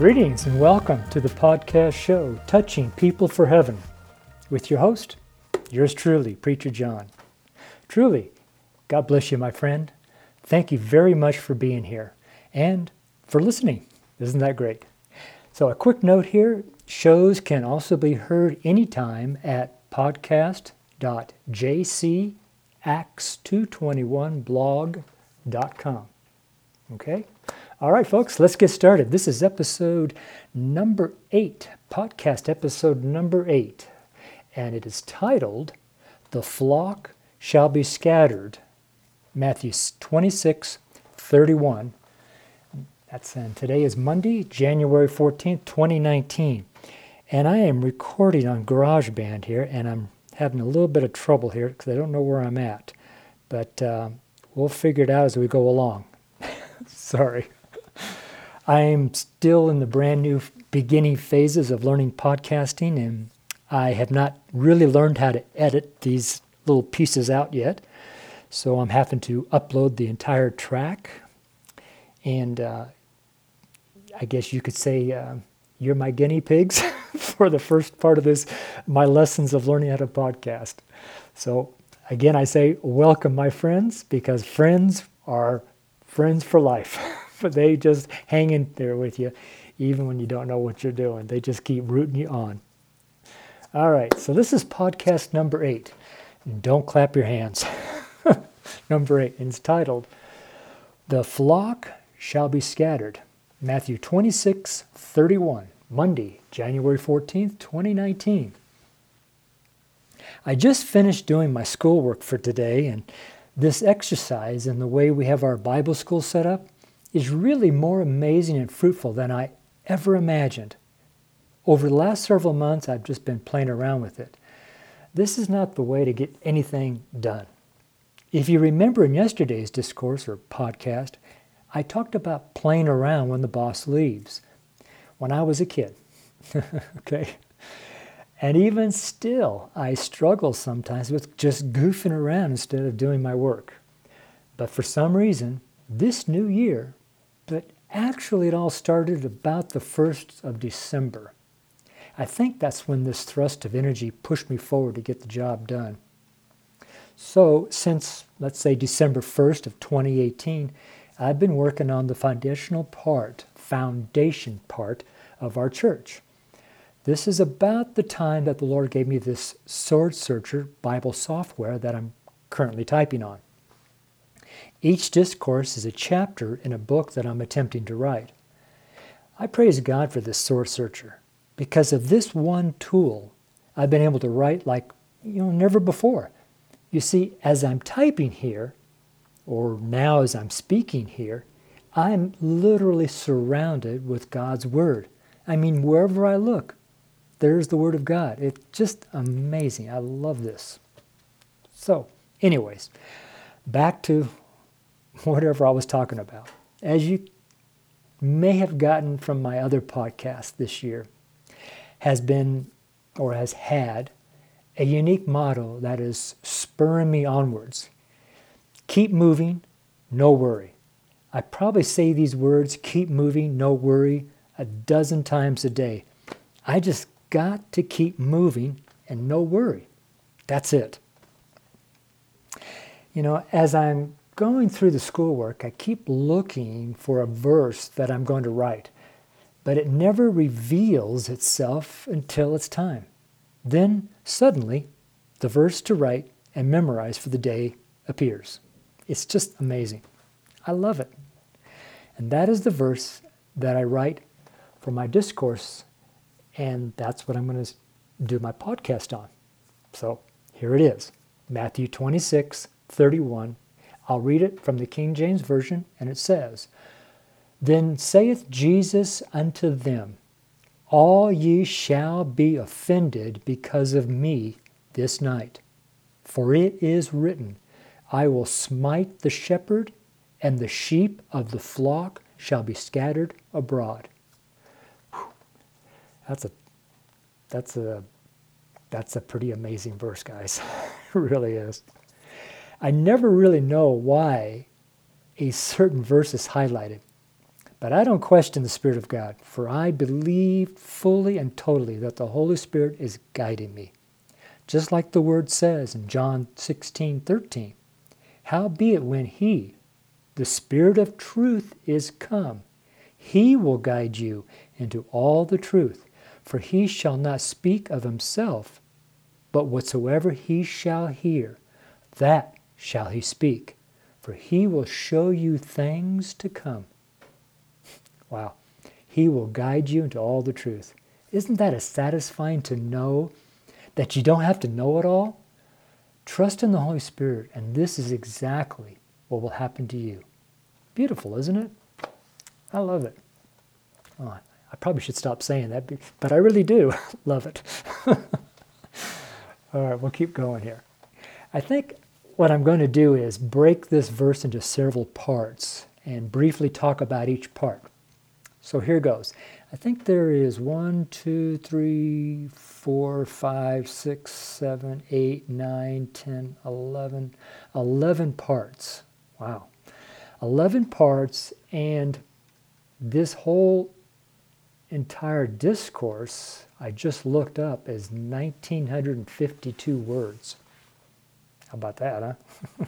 Greetings and welcome to the podcast show, Touching People for Heaven, with your host, yours truly, Preacher John. Truly, God bless you, my friend. Thank you very much for being here and for listening. Isn't that great? So, a quick note here shows can also be heard anytime at podcast.jcacts221blog.com. Okay? All right, folks, let's get started. This is episode number eight, podcast episode number eight, and it is titled The Flock Shall Be Scattered, Matthew 26 31. That's and today is Monday, January 14th, 2019. And I am recording on GarageBand here, and I'm having a little bit of trouble here because I don't know where I'm at. But uh, we'll figure it out as we go along. Sorry. I'm still in the brand new beginning phases of learning podcasting, and I have not really learned how to edit these little pieces out yet. So I'm having to upload the entire track. And uh, I guess you could say uh, you're my guinea pigs for the first part of this, my lessons of learning how to podcast. So again, I say welcome, my friends, because friends are friends for life. but they just hang in there with you even when you don't know what you're doing. They just keep rooting you on. All right, so this is podcast number eight. Don't clap your hands. number eight, it's titled The Flock Shall Be Scattered. Matthew 26, 31, Monday, January 14th, 2019. I just finished doing my schoolwork for today, and this exercise and the way we have our Bible school set up is really more amazing and fruitful than I ever imagined. Over the last several months, I've just been playing around with it. This is not the way to get anything done. If you remember in yesterday's discourse or podcast, I talked about playing around when the boss leaves when I was a kid. okay? And even still, I struggle sometimes with just goofing around instead of doing my work. But for some reason, this new year, but actually, it all started about the 1st of December. I think that's when this thrust of energy pushed me forward to get the job done. So, since let's say December 1st of 2018, I've been working on the foundational part, foundation part of our church. This is about the time that the Lord gave me this Sword Searcher Bible software that I'm currently typing on. Each discourse is a chapter in a book that I'm attempting to write. I praise God for this Sword Searcher. Because of this one tool, I've been able to write like, you know, never before. You see, as I'm typing here, or now as I'm speaking here, I'm literally surrounded with God's Word. I mean, wherever I look, there's the Word of God. It's just amazing. I love this. So, anyways, back to whatever I was talking about. As you may have gotten from my other podcast this year, has been or has had a unique motto that is spurring me onwards. Keep moving, no worry. I probably say these words, keep moving, no worry, a dozen times a day. I just got to keep moving and no worry. That's it. You know, as I'm going through the schoolwork, I keep looking for a verse that I'm going to write, but it never reveals itself until it's time. Then, suddenly, the verse to write and memorize for the day appears. It's just amazing. I love it. And that is the verse that I write for my discourse, and that's what I'm going to do my podcast on. So here it is Matthew 26, 31 I'll read it from the King James Version, and it says, Then saith Jesus unto them, All ye shall be offended because of me this night. For it is written, I will smite the shepherd, and the sheep of the flock shall be scattered abroad. That's a that's a that's a pretty amazing verse, guys. it really is. I never really know why a certain verse is highlighted, But I don't question the Spirit of God, for I believe fully and totally that the Holy Spirit is guiding me. Just like the word says in John 16 13. Howbeit, when He, the Spirit of truth, is come, He will guide you into all the truth. For He shall not speak of Himself, but whatsoever He shall hear, that shall He speak. For He will show you things to come. Wow. He will guide you into all the truth. Isn't that a satisfying to know that you don't have to know it all? Trust in the Holy Spirit, and this is exactly what will happen to you. Beautiful, isn't it? I love it. Oh, I probably should stop saying that, but I really do love it. all right, we'll keep going here. I think what I'm going to do is break this verse into several parts and briefly talk about each part. So here goes. I think there is one, two, three, four, five, six, seven, eight, nine, ten, eleven, eleven parts. Wow. 11 parts, and this whole entire discourse I just looked up is 1952 words. How about that, huh?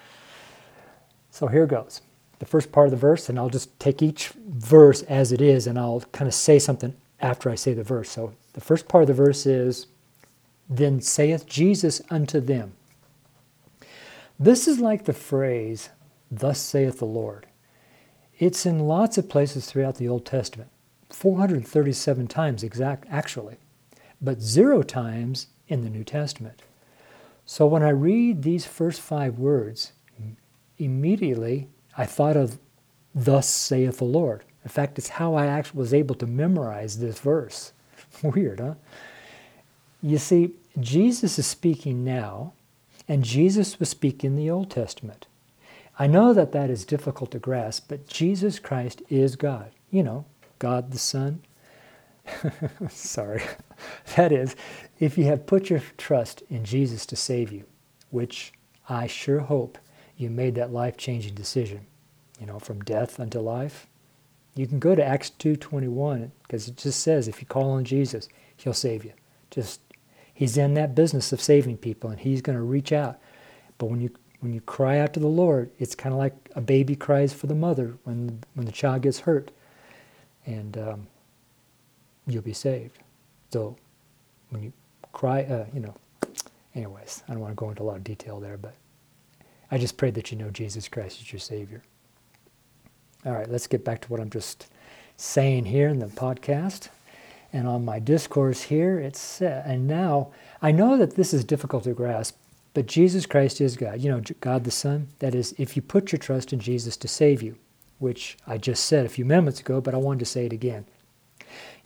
so here goes the first part of the verse, and I'll just take each verse as it is, and I'll kind of say something after I say the verse. So the first part of the verse is, Then saith Jesus unto them. This is like the phrase, Thus saith the Lord. It's in lots of places throughout the Old Testament, 437 times exact, actually, but zero times in the New Testament. So when I read these first five words, immediately I thought of, Thus saith the Lord. In fact, it's how I actually was able to memorize this verse. Weird, huh? You see, Jesus is speaking now, and Jesus was speaking in the Old Testament. I know that that is difficult to grasp, but Jesus Christ is God. You know, God the Son. Sorry. that is, if you have put your trust in Jesus to save you, which I sure hope you made that life-changing decision, you know, from death unto life. You can go to Acts 2:21 because it just says if you call on Jesus, he'll save you. Just he's in that business of saving people and he's going to reach out. But when you when you cry out to the Lord, it's kind of like a baby cries for the mother when when the child gets hurt, and um, you'll be saved. So when you cry, uh, you know. Anyways, I don't want to go into a lot of detail there, but I just pray that you know Jesus Christ is your Savior. All right, let's get back to what I'm just saying here in the podcast. And on my discourse here, it's, uh, and now I know that this is difficult to grasp, but Jesus Christ is God. You know, God the Son. That is, if you put your trust in Jesus to save you, which I just said a few moments ago, but I wanted to say it again.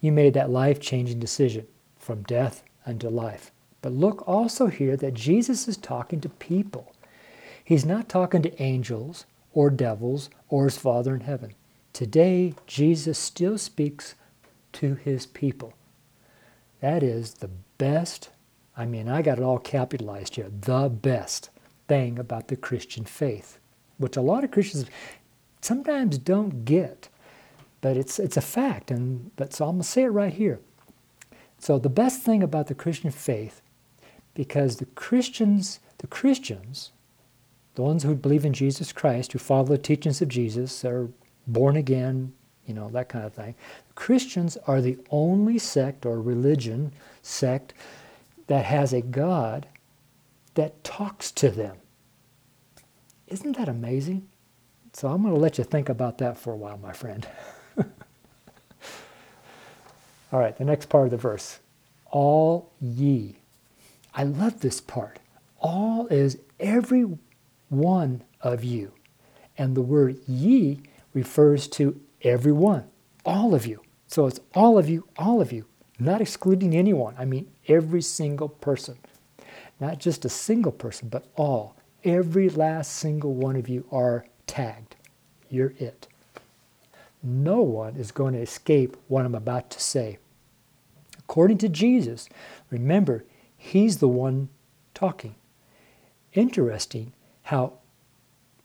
You made that life changing decision from death unto life. But look also here that Jesus is talking to people. He's not talking to angels or devils or his Father in heaven. Today, Jesus still speaks to his people. That is the best, I mean, I got it all capitalized here, the best thing about the Christian faith, which a lot of Christians sometimes don't get. But it's, it's a fact, and but so I'm going to say it right here. So the best thing about the Christian faith, because the Christians, the Christians the ones who believe in Jesus Christ, who follow the teachings of Jesus, are born again, you know, that kind of thing. Christians are the only sect or religion sect that has a God that talks to them. Isn't that amazing? So I'm going to let you think about that for a while, my friend. All right, the next part of the verse. All ye. I love this part. All is every one of you. And the word ye refers to everyone, all of you. So it's all of you, all of you, not excluding anyone. I mean, every single person. Not just a single person, but all. Every last single one of you are tagged. You're it. No one is going to escape what I'm about to say. According to Jesus, remember, he's the one talking. Interesting how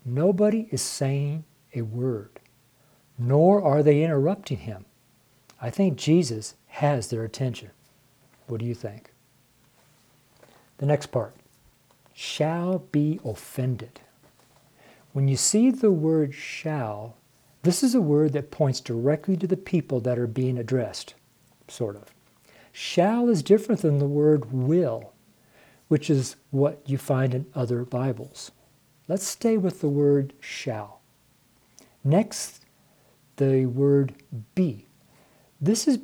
nobody is saying a word. nor are they interrupting him. I think Jesus has their attention. What do you think? The next part shall be offended. When you see the word shall, this is a word that points directly to the people that are being addressed, sort of. Shall is different than the word will, which is what you find in other Bibles. Let's stay with the word shall. Next, the word be. This, is,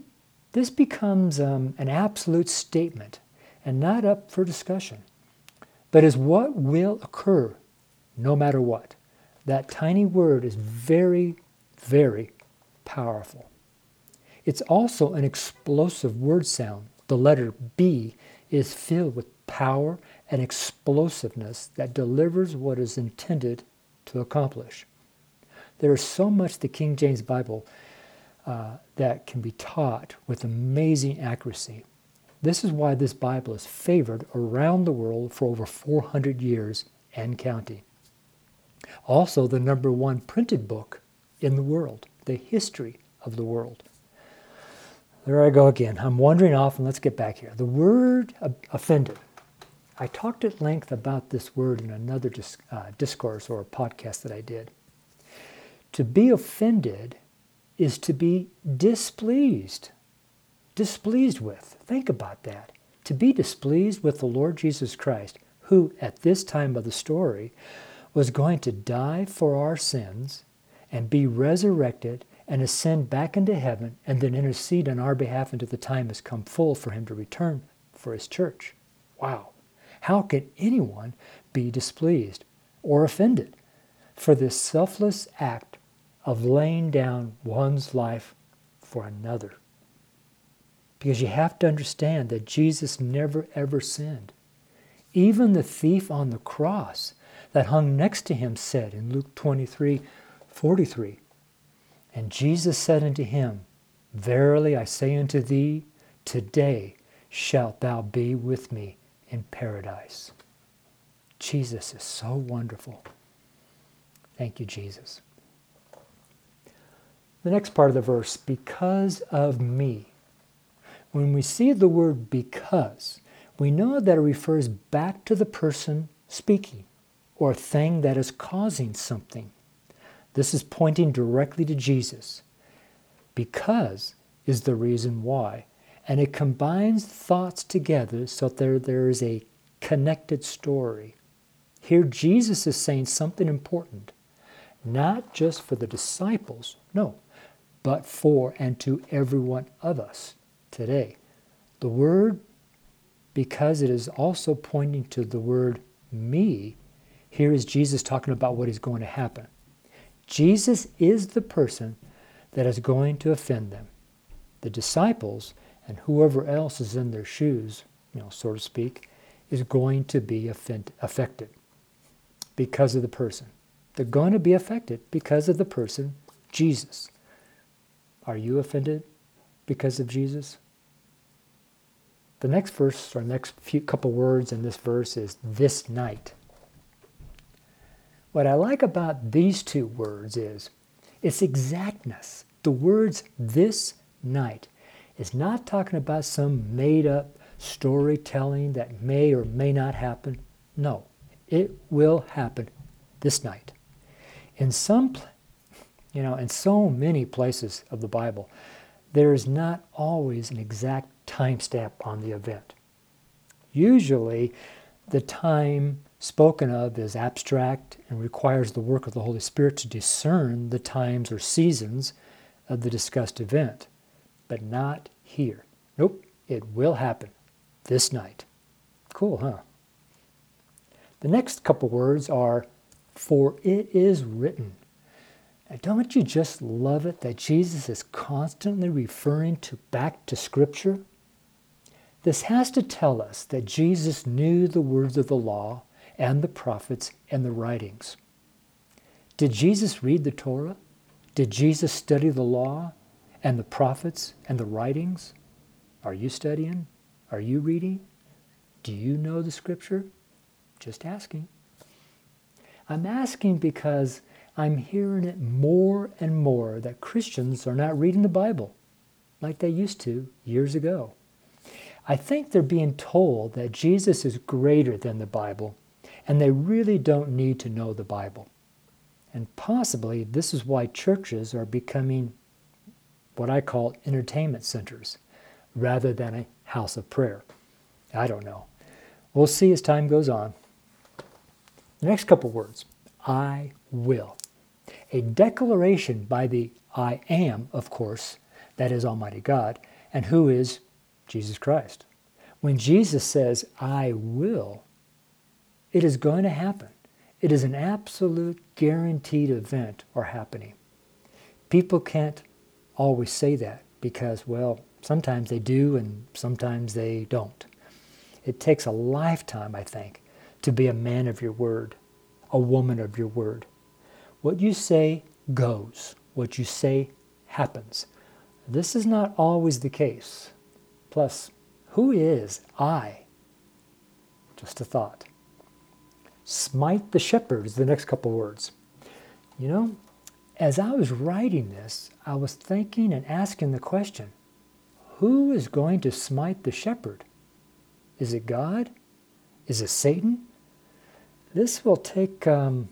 this becomes um, an absolute statement and not up for discussion but is what will occur no matter what. That tiny word is very, very powerful. It's also an explosive word sound. The letter B is filled with power and explosiveness that delivers what is intended to accomplish. There is so much the King James Bible uh, that can be taught with amazing accuracy. This is why this Bible is favored around the world for over 400 years and counting. Also, the number one printed book in the world, the history of the world. There I go again. I'm wandering off, and let's get back here. The word offended. I talked at length about this word in another uh, discourse or podcast that I did. To be offended is to be displeased displeased with. Think about that. To be displeased with the Lord Jesus Christ, who at this time of the story was going to die for our sins and be resurrected and ascend back into heaven and then intercede on our behalf until the time has come full for him to return for his church. Wow. How can anyone be displeased or offended for this selfless act of laying down one's life for another? Because you have to understand that Jesus never ever sinned. Even the thief on the cross that hung next to him said in Luke 23 43, And Jesus said unto him, Verily I say unto thee, today shalt thou be with me in paradise. Jesus is so wonderful. Thank you, Jesus. The next part of the verse, because of me. When we see the word because, we know that it refers back to the person speaking or thing that is causing something. This is pointing directly to Jesus. Because is the reason why. And it combines thoughts together so that there, there is a connected story. Here, Jesus is saying something important, not just for the disciples, no, but for and to every one of us today. The word, because it is also pointing to the word me, here is Jesus talking about what is going to happen. Jesus is the person that is going to offend them. The disciples and whoever else is in their shoes, you know, so to speak, is going to be offend- affected because of the person. They're going to be affected because of the person, Jesus. Are you offended because of Jesus? The next verse, or next few couple words in this verse is this night. What I like about these two words is its exactness. The words this night is not talking about some made up storytelling that may or may not happen. No, it will happen this night. In some, you know, in so many places of the Bible, there is not always an exact timestamp on the event. Usually, the time spoken of is abstract and requires the work of the Holy Spirit to discern the times or seasons of the discussed event, but not here. Nope, it will happen this night. Cool, huh? The next couple words are, For it is written. Now, don't you just love it that Jesus is constantly referring to back to Scripture? This has to tell us that Jesus knew the words of the law and the prophets and the writings. Did Jesus read the Torah? Did Jesus study the law and the prophets and the writings? Are you studying? Are you reading? Do you know the scripture? Just asking. I'm asking because I'm hearing it more and more that Christians are not reading the Bible like they used to years ago. I think they're being told that Jesus is greater than the Bible and they really don't need to know the Bible. And possibly this is why churches are becoming what I call entertainment centers rather than a house of prayer. I don't know. We'll see as time goes on. The next couple words I will. A declaration by the I am, of course, that is Almighty God, and who is Jesus Christ. When Jesus says, I will, it is going to happen. It is an absolute guaranteed event or happening. People can't always say that because, well, sometimes they do and sometimes they don't. It takes a lifetime, I think, to be a man of your word, a woman of your word. What you say goes, what you say happens. This is not always the case. Plus, who is I? Just a thought. Smite the shepherd is the next couple words. You know, as I was writing this, I was thinking and asking the question who is going to smite the shepherd? Is it God? Is it Satan? This will take um,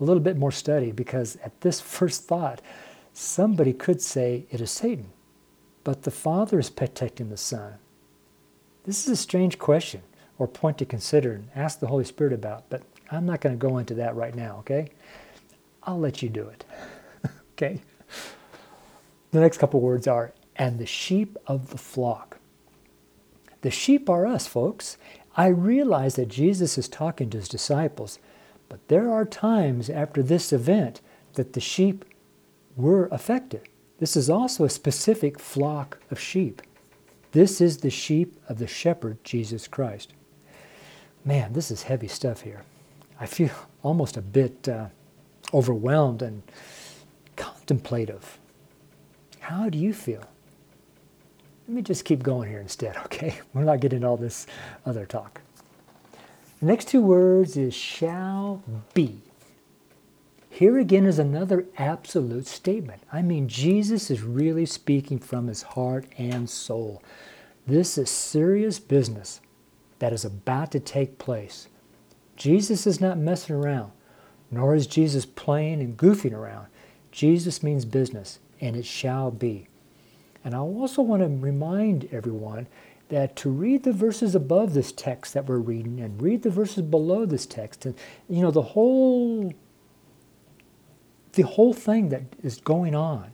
a little bit more study because at this first thought, somebody could say it is Satan, but the Father is protecting the Son. This is a strange question or point to consider and ask the Holy Spirit about, but I'm not going to go into that right now, okay? I'll let you do it, okay? The next couple words are, and the sheep of the flock. The sheep are us, folks. I realize that Jesus is talking to his disciples, but there are times after this event that the sheep were affected. This is also a specific flock of sheep. This is the sheep of the shepherd, Jesus Christ. Man, this is heavy stuff here. I feel almost a bit uh, overwhelmed and contemplative. How do you feel? Let me just keep going here instead, okay? We're not getting all this other talk. The next two words is shall be. Here again is another absolute statement. I mean, Jesus is really speaking from his heart and soul. This is serious business that is about to take place. Jesus is not messing around, nor is Jesus playing and goofing around. Jesus means business, and it shall be. And I also want to remind everyone that to read the verses above this text that we're reading and read the verses below this text, and you know the whole the whole thing that is going on.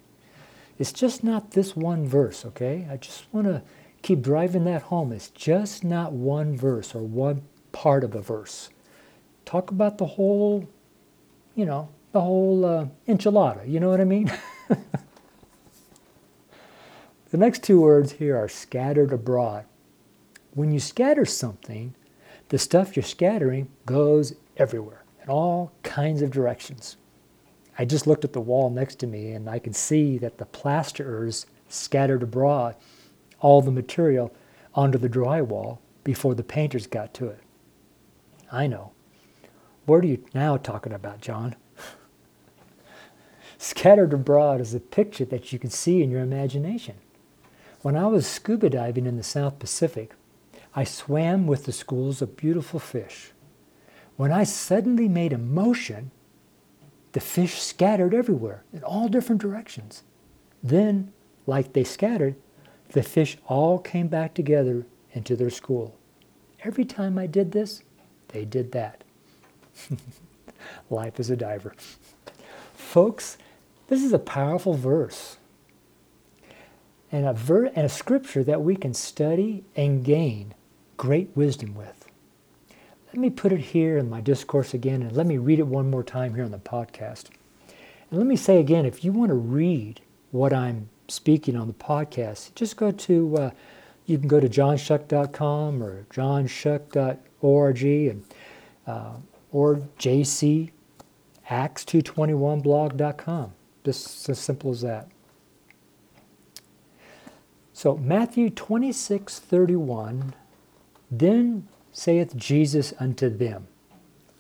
It's just not this one verse, okay? I just want to keep driving that home. It's just not one verse or one part of a verse. Talk about the whole, you know, the whole uh, enchilada. You know what I mean? the next two words here are scattered abroad. When you scatter something, the stuff you're scattering goes everywhere in all kinds of directions. I just looked at the wall next to me and I can see that the plasterers scattered abroad all the material onto the drywall before the painters got to it. I know. What are you now talking about, John? Scattered abroad is a picture that you can see in your imagination. When I was scuba diving in the South Pacific, I swam with the schools of beautiful fish. When I suddenly made a motion, the fish scattered everywhere in all different directions. Then, like they scattered, the fish all came back together into their school. Every time I did this, they did that. Life as a diver. Folks, this is a powerful verse and a, ver- and a scripture that we can study and gain great wisdom with. Let me put it here in my discourse again, and let me read it one more time here on the podcast. And let me say again if you want to read what I'm speaking on the podcast, just go to, uh, you can go to johnshuck.com or johnshuck.org and, uh, or jcacts221blog.com. Just as simple as that. So Matthew 26, 31, then saith Jesus unto them,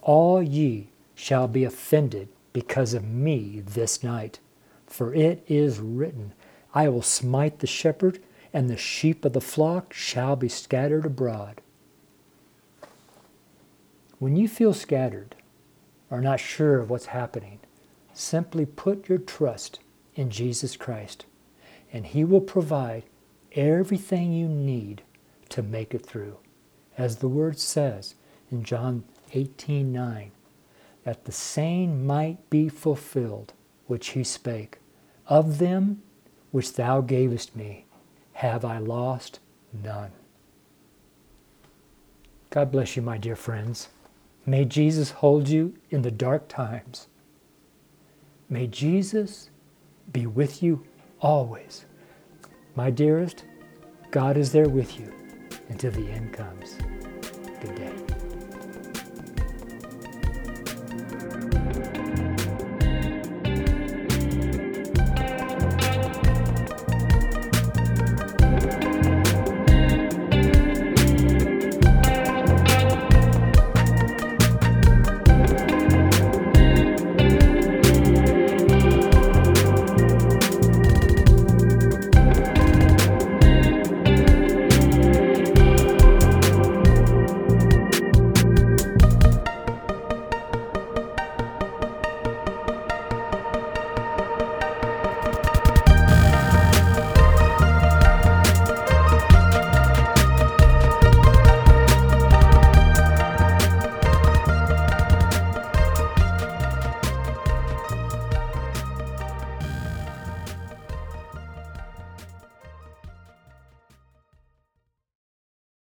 All ye shall be offended because of me this night. For it is written, I will smite the shepherd, and the sheep of the flock shall be scattered abroad. When you feel scattered or not sure of what's happening, simply put your trust in Jesus Christ, and He will provide everything you need to make it through. As the word says in John 18 9, that the saying might be fulfilled which He spake Of them which Thou gavest me, have I lost none. God bless you, my dear friends. May Jesus hold you in the dark times. May Jesus be with you always. My dearest, God is there with you until the end comes. Good day.